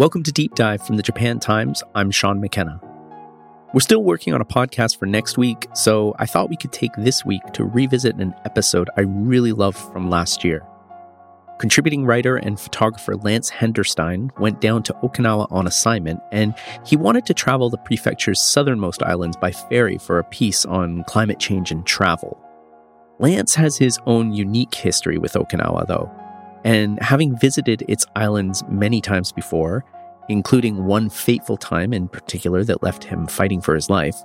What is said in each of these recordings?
Welcome to Deep Dive from the Japan Times. I'm Shaun McKenna. We're still working on a podcast for next week, so I thought we could take this week to revisit an episode I really loved from last year. Contributing writer and photographer Lance Henderstein went down to Okinawa on assignment, and he wanted to travel the prefecture's southernmost islands by ferry for a piece on climate change and travel. Lance has his own unique history with Okinawa, though, and having visited its islands many times before, including one fateful time in particular that left him fighting for his life,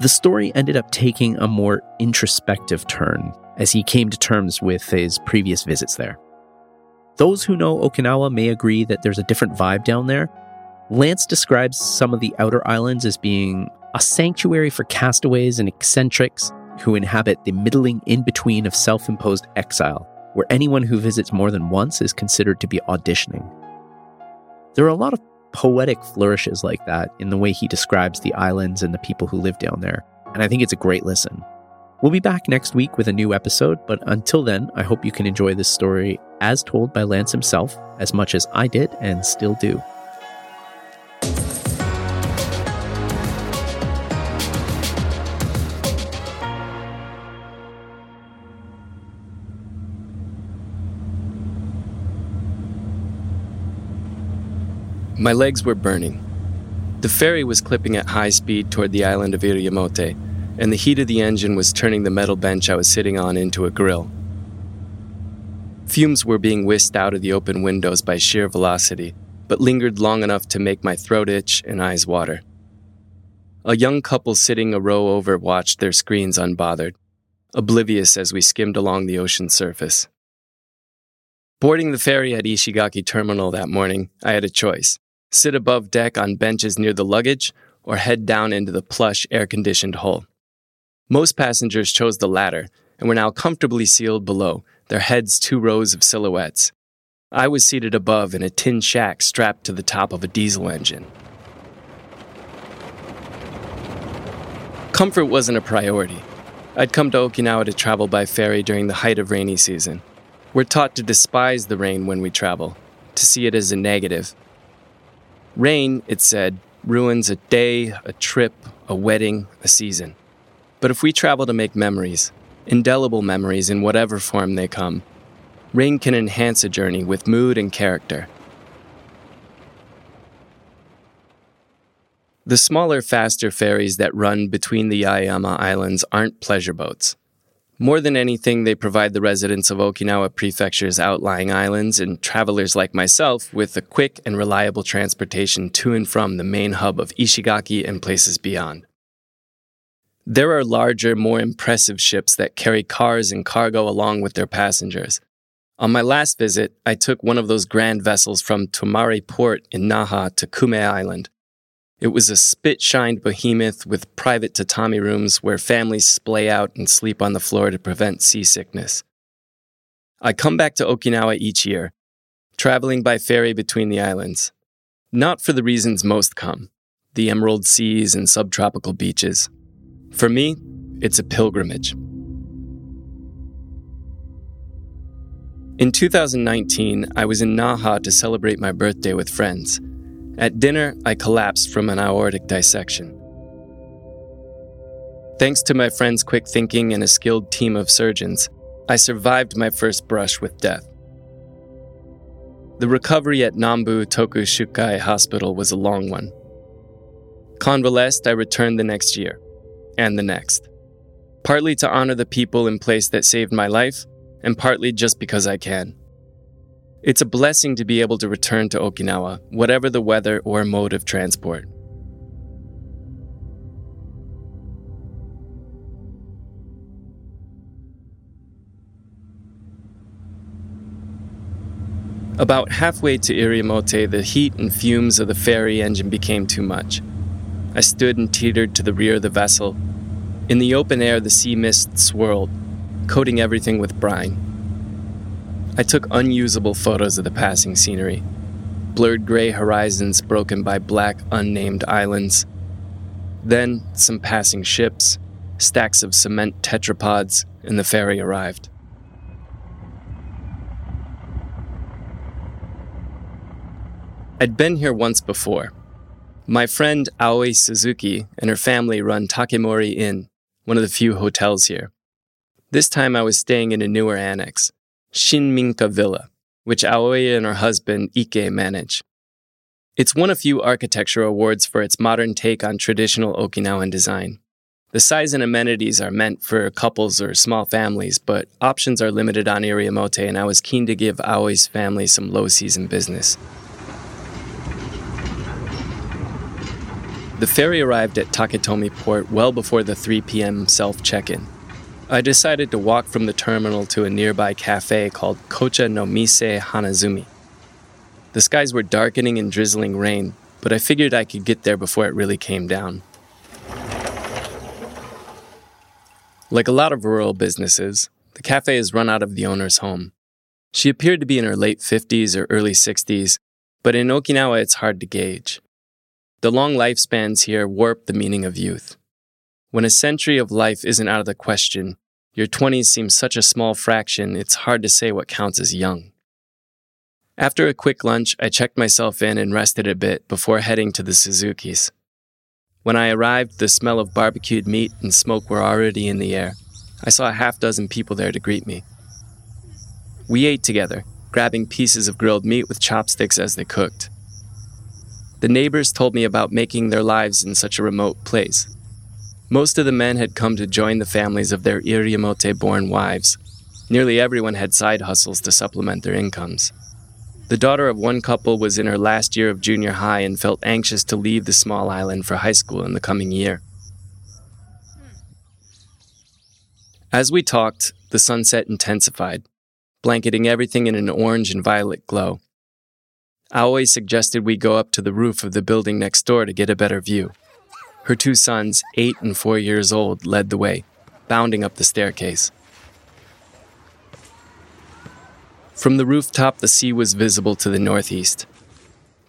the story ended up taking a more introspective turn as he came to terms with his previous visits there. Those who know Okinawa may agree that there's a different vibe down there. Lance describes some of the outer islands as being a sanctuary for castaways and eccentrics who inhabit the middling in between of self imposed exile, where anyone who visits more than once is considered to be auditioning. There are a lot of poetic flourishes like that in the way he describes the islands and the people who live down there, and I think it's a great listen. We'll be back next week with a new episode, but until then, I hope you can enjoy this story as told by Lance himself as much as I did and still do. My legs were burning. The ferry was clipping at high speed toward the island of Iriomote, and the heat of the engine was turning the metal bench I was sitting on into a grill. Fumes were being whisked out of the open windows by sheer velocity, but lingered long enough to make my throat itch and eyes water. A young couple sitting a row over watched their screens unbothered, oblivious as we skimmed along the ocean surface. Boarding the ferry at Ishigaki Terminal that morning, I had a choice sit above deck on benches near the luggage or head down into the plush, air conditioned hull. Most passengers chose the latter and were now comfortably sealed below, their heads two rows of silhouettes. I was seated above in a tin shack strapped to the top of a diesel engine. Comfort wasn't a priority. I'd come to Okinawa to travel by ferry during the height of rainy season. We're taught to despise the rain when we travel, to see it as a negative. Rain, it said, ruins a day, a trip, a wedding, a season. But if we travel to make memories, indelible memories in whatever form they come, rain can enhance a journey with mood and character. The smaller, faster ferries that run between the Yaeyama Islands aren't pleasure boats. More than anything, they provide the residents of Okinawa Prefecture's outlying islands and travelers like myself with a quick and reliable transportation to and from the main hub of Ishigaki and places beyond. There are larger, more impressive ships that carry cars and cargo along with their passengers. On my last visit, I took one of those grand vessels from Tomari Port in Naha to Kume Island. It was a spit shined behemoth with private tatami rooms where families splay out and sleep on the floor to prevent seasickness. I come back to Okinawa each year, traveling by ferry between the islands. Not for the reasons most come the emerald seas and subtropical beaches. For me, it's a pilgrimage. In 2019, I was in Naha to celebrate my birthday with friends. At dinner, I collapsed from an aortic dissection. Thanks to my friends' quick thinking and a skilled team of surgeons, I survived my first brush with death. The recovery at Nambu Tokushukai Hospital was a long one. Convalesced, I returned the next year and the next. Partly to honor the people in place that saved my life, and partly just because I can. It's a blessing to be able to return to Okinawa, whatever the weather or mode of transport. About halfway to Iriomote, the heat and fumes of the ferry engine became too much. I stood and teetered to the rear of the vessel. In the open air, the sea mist swirled, coating everything with brine. I took unusable photos of the passing scenery blurred gray horizons broken by black, unnamed islands. Then, some passing ships, stacks of cement tetrapods, and the ferry arrived. I'd been here once before. My friend Aoi Suzuki and her family run Takemori Inn, one of the few hotels here. This time I was staying in a newer annex, Shinminka Villa, which Aoi and her husband Ike manage. It's won a few architecture awards for its modern take on traditional Okinawan design. The size and amenities are meant for couples or small families, but options are limited on Iriomote, and I was keen to give Aoi's family some low season business. The ferry arrived at Taketomi port well before the 3 p.m. self check in. I decided to walk from the terminal to a nearby cafe called Kocha no Mise Hanazumi. The skies were darkening and drizzling rain, but I figured I could get there before it really came down. Like a lot of rural businesses, the cafe is run out of the owner's home. She appeared to be in her late 50s or early 60s, but in Okinawa it's hard to gauge. The long lifespans here warp the meaning of youth. When a century of life isn't out of the question, your 20s seem such a small fraction, it's hard to say what counts as young. After a quick lunch, I checked myself in and rested a bit before heading to the Suzuki's. When I arrived, the smell of barbecued meat and smoke were already in the air. I saw a half dozen people there to greet me. We ate together, grabbing pieces of grilled meat with chopsticks as they cooked. The neighbors told me about making their lives in such a remote place. Most of the men had come to join the families of their Iriomote born wives. Nearly everyone had side hustles to supplement their incomes. The daughter of one couple was in her last year of junior high and felt anxious to leave the small island for high school in the coming year. As we talked, the sunset intensified, blanketing everything in an orange and violet glow. Aoi suggested we go up to the roof of the building next door to get a better view. Her two sons, eight and four years old, led the way, bounding up the staircase. From the rooftop, the sea was visible to the northeast.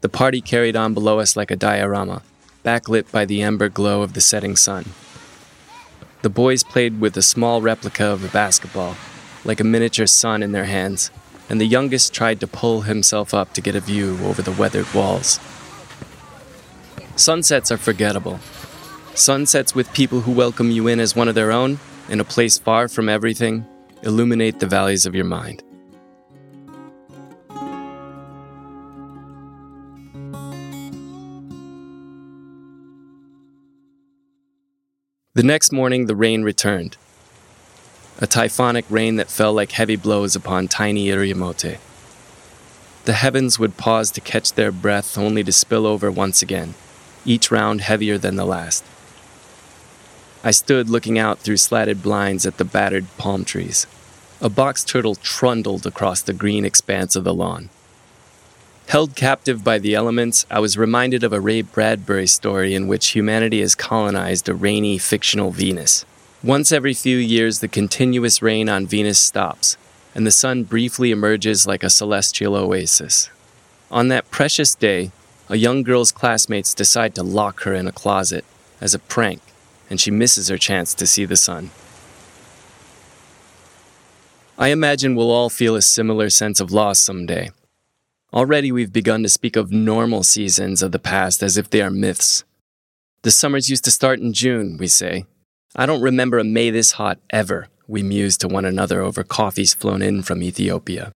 The party carried on below us like a diorama, backlit by the ember glow of the setting sun. The boys played with a small replica of a basketball, like a miniature sun in their hands, and the youngest tried to pull himself up to get a view over the weathered walls. Sunsets are forgettable. Sunsets with people who welcome you in as one of their own, in a place far from everything, illuminate the valleys of your mind. The next morning, the rain returned. A typhonic rain that fell like heavy blows upon tiny Iriomote. The heavens would pause to catch their breath only to spill over once again, each round heavier than the last. I stood looking out through slatted blinds at the battered palm trees. A box turtle trundled across the green expanse of the lawn. Held captive by the elements, I was reminded of a Ray Bradbury story in which humanity has colonized a rainy, fictional Venus. Once every few years, the continuous rain on Venus stops, and the sun briefly emerges like a celestial oasis. On that precious day, a young girl's classmates decide to lock her in a closet as a prank, and she misses her chance to see the sun. I imagine we'll all feel a similar sense of loss someday Already we've begun to speak of normal seasons of the past as if they are myths. The summers used to start in June, we say. I don't remember a May this hot ever, we muse to one another over coffees flown in from Ethiopia.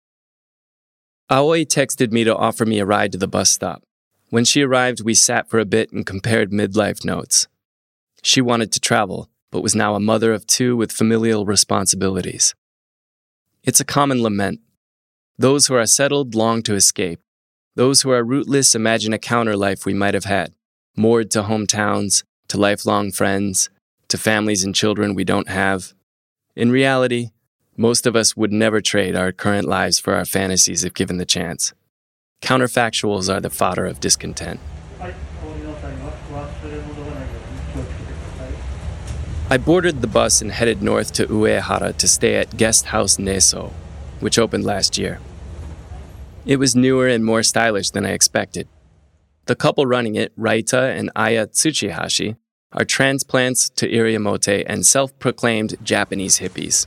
Aoi texted me to offer me a ride to the bus stop. When she arrived, we sat for a bit and compared midlife notes. She wanted to travel, but was now a mother of two with familial responsibilities. It's a common lament those who are settled long to escape. Those who are rootless imagine a counter life we might have had, moored to hometowns, to lifelong friends, to families and children we don't have. In reality, most of us would never trade our current lives for our fantasies if given the chance. Counterfactuals are the fodder of discontent. I boarded the bus and headed north to Uehara to stay at Guest House Neso, which opened last year. It was newer and more stylish than I expected. The couple running it, Raita and Aya Tsuchihashi, are transplants to Iriomote and self proclaimed Japanese hippies.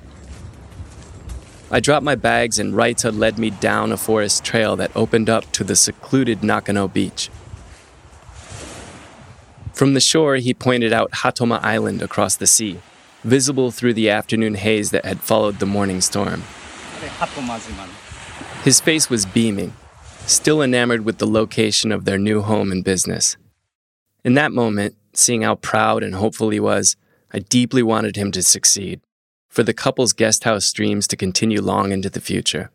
I dropped my bags and Raita led me down a forest trail that opened up to the secluded Nakano beach. From the shore, he pointed out Hatoma Island across the sea, visible through the afternoon haze that had followed the morning storm. His face was beaming, still enamored with the location of their new home and business. In that moment, seeing how proud and hopeful he was, I deeply wanted him to succeed for the couple's guest house dreams to continue long into the future.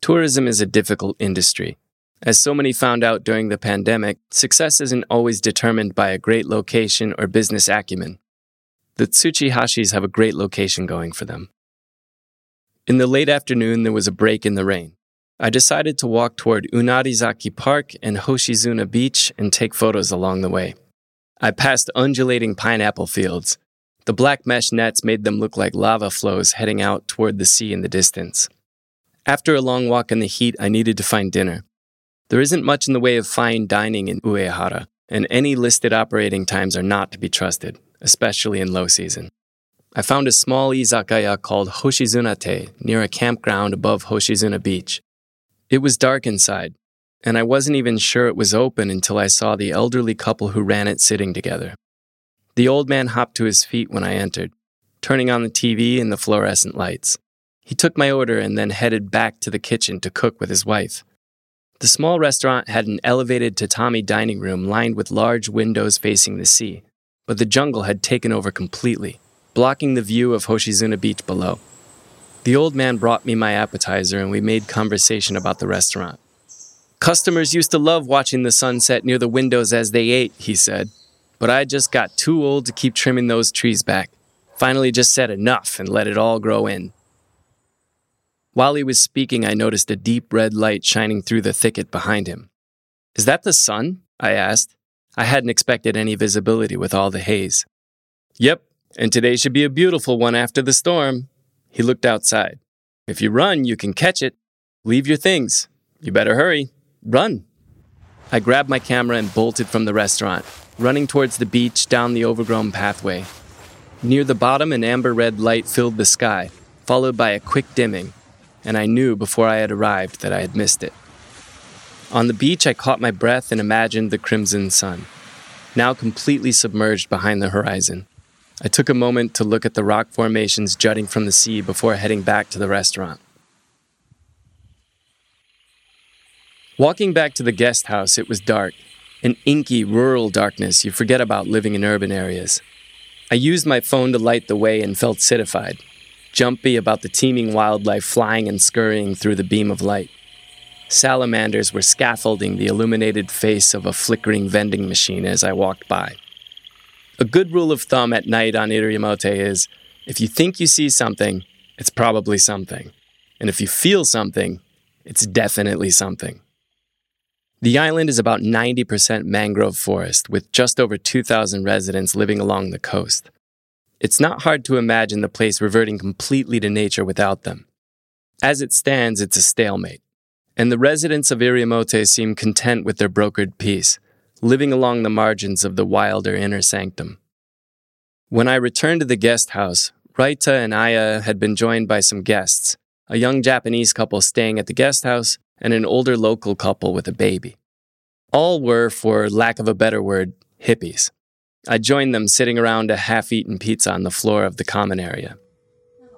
Tourism is a difficult industry. As so many found out during the pandemic, success isn't always determined by a great location or business acumen. The Tsuchihashis have a great location going for them. In the late afternoon, there was a break in the rain. I decided to walk toward Unarizaki Park and Hoshizuna Beach and take photos along the way. I passed undulating pineapple fields, the black mesh nets made them look like lava flows heading out toward the sea in the distance. After a long walk in the heat, I needed to find dinner. There isn't much in the way of fine dining in Uehara, and any listed operating times are not to be trusted, especially in low season. I found a small izakaya called Hoshizunate near a campground above Hoshizuna Beach. It was dark inside, and I wasn't even sure it was open until I saw the elderly couple who ran it sitting together. The old man hopped to his feet when I entered, turning on the TV and the fluorescent lights. He took my order and then headed back to the kitchen to cook with his wife. The small restaurant had an elevated tatami dining room lined with large windows facing the sea, but the jungle had taken over completely, blocking the view of Hoshizuna Beach below. The old man brought me my appetizer and we made conversation about the restaurant. Customers used to love watching the sunset near the windows as they ate, he said but I just got too old to keep trimming those trees back. Finally, just said enough and let it all grow in. While he was speaking, I noticed a deep red light shining through the thicket behind him. Is that the sun? I asked. I hadn't expected any visibility with all the haze. Yep, and today should be a beautiful one after the storm. He looked outside. If you run, you can catch it. Leave your things. You better hurry. Run. I grabbed my camera and bolted from the restaurant running towards the beach down the overgrown pathway. Near the bottom, an amber red light filled the sky, followed by a quick dimming, and I knew before I had arrived that I had missed it. On the beach, I caught my breath and imagined the crimson sun, now completely submerged behind the horizon. I took a moment to look at the rock formations jutting from the sea before heading back to the restaurant. Walking back to the guest house, it was dark, an inky rural darkness you forget about living in urban areas. I used my phone to light the way and felt citified, jumpy about the teeming wildlife flying and scurrying through the beam of light. Salamanders were scaffolding the illuminated face of a flickering vending machine as I walked by. A good rule of thumb at night on Iriomote is if you think you see something, it's probably something. And if you feel something, it's definitely something. The island is about 90% mangrove forest, with just over 2,000 residents living along the coast. It's not hard to imagine the place reverting completely to nature without them. As it stands, it's a stalemate, and the residents of Iriomote seem content with their brokered peace, living along the margins of the wilder inner sanctum. When I returned to the guest house, Raita and Aya had been joined by some guests, a young Japanese couple staying at the guest house and an older local couple with a baby. All were, for lack of a better word, hippies. I joined them sitting around a half eaten pizza on the floor of the common area.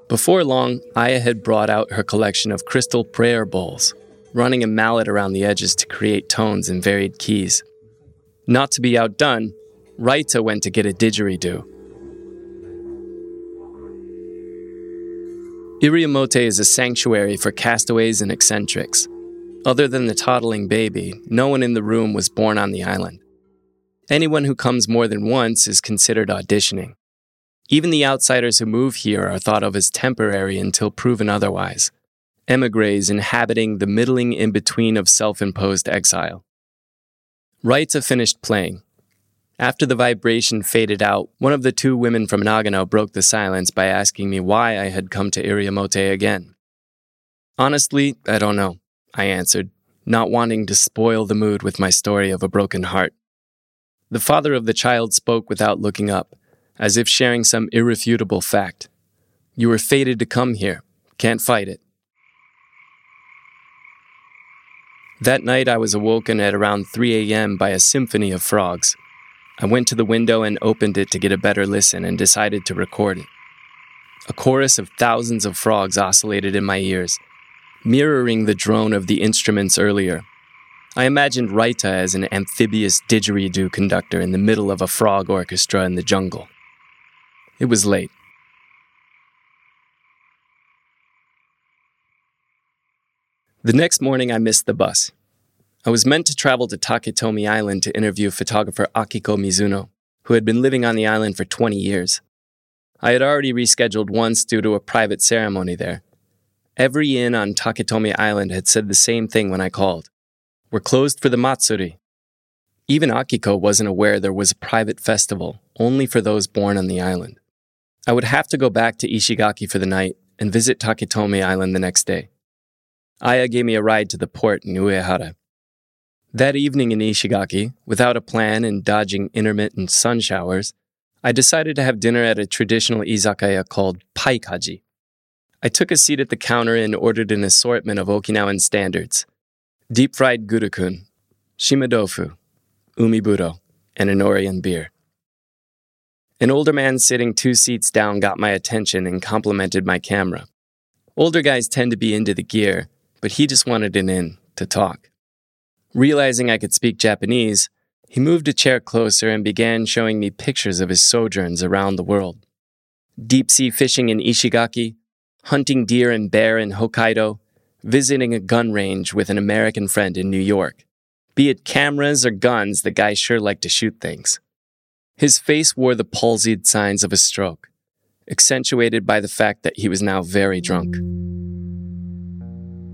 Before long, Aya had brought out her collection of crystal prayer bowls, running a mallet around the edges to create tones in varied keys. Not to be outdone, Raita went to get a didgeridoo. Iriomote is a sanctuary for castaways and eccentrics. Other than the toddling baby, no one in the room was born on the island. Anyone who comes more than once is considered auditioning. Even the outsiders who move here are thought of as temporary until proven otherwise, emigres inhabiting the middling in between of self imposed exile. Raita finished playing. After the vibration faded out, one of the two women from Nagano broke the silence by asking me why I had come to Iriomote again. Honestly, I don't know. I answered, not wanting to spoil the mood with my story of a broken heart. The father of the child spoke without looking up, as if sharing some irrefutable fact. You were fated to come here, Can't fight it. That night, I was awoken at around 3 a.m. by a symphony of frogs. I went to the window and opened it to get a better listen and decided to record it. A chorus of thousands of frogs oscillated in my ears, mirroring the drone of the instruments earlier. I imagined Raita as an amphibious didgeridoo conductor in the middle of a frog orchestra in the jungle. It was late. The next morning, I missed the bus. I was meant to travel to Taketomi Island to interview photographer Akiko Mizuno, who had been living on the island for 20 years. I had already rescheduled once due to a private ceremony there. Every inn on Taketomi Island had said the same thing when I called. We're closed for the Matsuri. Even Akiko wasn't aware there was a private festival only for those born on the island. I would have to go back to Ishigaki for the night and visit Taketomi Island the next day. Aya gave me a ride to the port in Uehara. That evening in Ishigaki, without a plan and dodging intermittent sun showers, I decided to have dinner at a traditional izakaya called Paikaji. I took a seat at the counter and ordered an assortment of Okinawan standards deep fried gurukun, shimadofu, umibudo, and an Orion beer. An older man sitting two seats down got my attention and complimented my camera. Older guys tend to be into the gear, but he just wanted an in to talk. Realizing I could speak Japanese, he moved a chair closer and began showing me pictures of his sojourns around the world. Deep sea fishing in Ishigaki, hunting deer and bear in Hokkaido, visiting a gun range with an American friend in New York. Be it cameras or guns, the guy sure liked to shoot things. His face wore the palsied signs of a stroke, accentuated by the fact that he was now very drunk.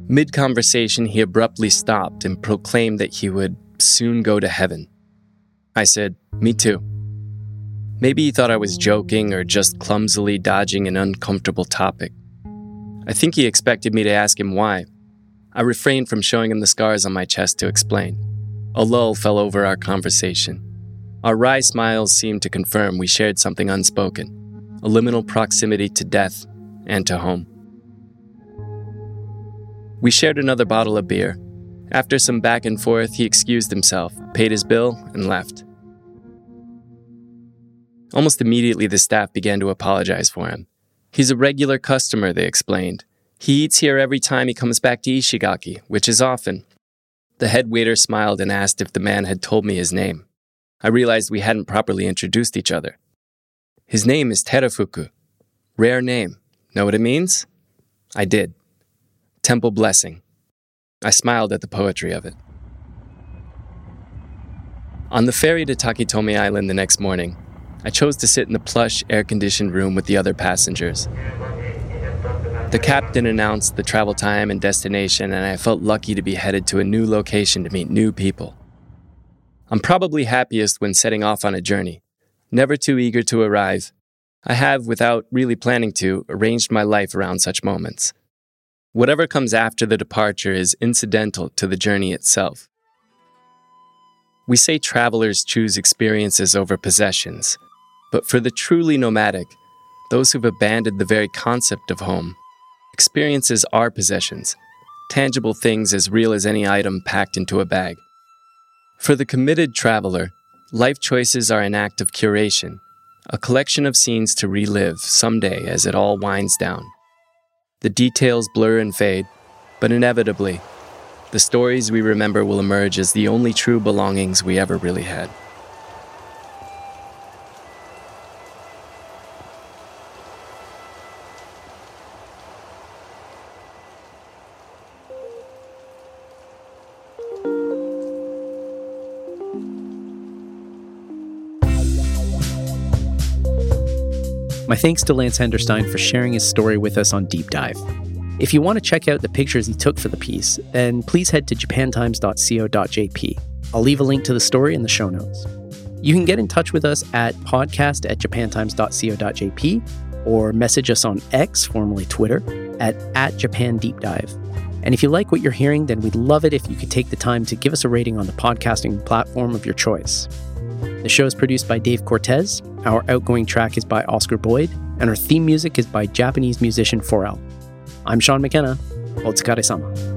Mid conversation, he abruptly stopped and proclaimed that he would soon go to heaven. I said, Me too. Maybe he thought I was joking or just clumsily dodging an uncomfortable topic. I think he expected me to ask him why. I refrained from showing him the scars on my chest to explain. A lull fell over our conversation. Our wry smiles seemed to confirm we shared something unspoken a liminal proximity to death and to home. We shared another bottle of beer. After some back and forth, he excused himself, paid his bill, and left. Almost immediately, the staff began to apologize for him. He's a regular customer, they explained. He eats here every time he comes back to Ishigaki, which is often. The head waiter smiled and asked if the man had told me his name. I realized we hadn't properly introduced each other. His name is Terafuku. Rare name. Know what it means? I did. Temple Blessing. I smiled at the poetry of it. On the ferry to Taketomi Island the next morning, I chose to sit in the plush, air conditioned room with the other passengers. The captain announced the travel time and destination, and I felt lucky to be headed to a new location to meet new people. I'm probably happiest when setting off on a journey, never too eager to arrive. I have, without really planning to, arranged my life around such moments. Whatever comes after the departure is incidental to the journey itself. We say travelers choose experiences over possessions, but for the truly nomadic, those who've abandoned the very concept of home, experiences are possessions, tangible things as real as any item packed into a bag. For the committed traveler, life choices are an act of curation, a collection of scenes to relive someday as it all winds down. The details blur and fade, but inevitably, the stories we remember will emerge as the only true belongings we ever really had. My thanks to Lance Henderstein for sharing his story with us on Deep Dive. If you want to check out the pictures he took for the piece, then please head to japantimes.co.jp. I'll leave a link to the story in the show notes. You can get in touch with us at podcast at japantimes.co.jp or message us on X, formerly Twitter, at, at Japan Deep Dive. And if you like what you're hearing, then we'd love it if you could take the time to give us a rating on the podcasting platform of your choice. The show is produced by Dave Cortez. Our outgoing track is by Oscar Boyd, and our theme music is by Japanese musician Forel. I'm Shaun McKenna. Otsukare sama.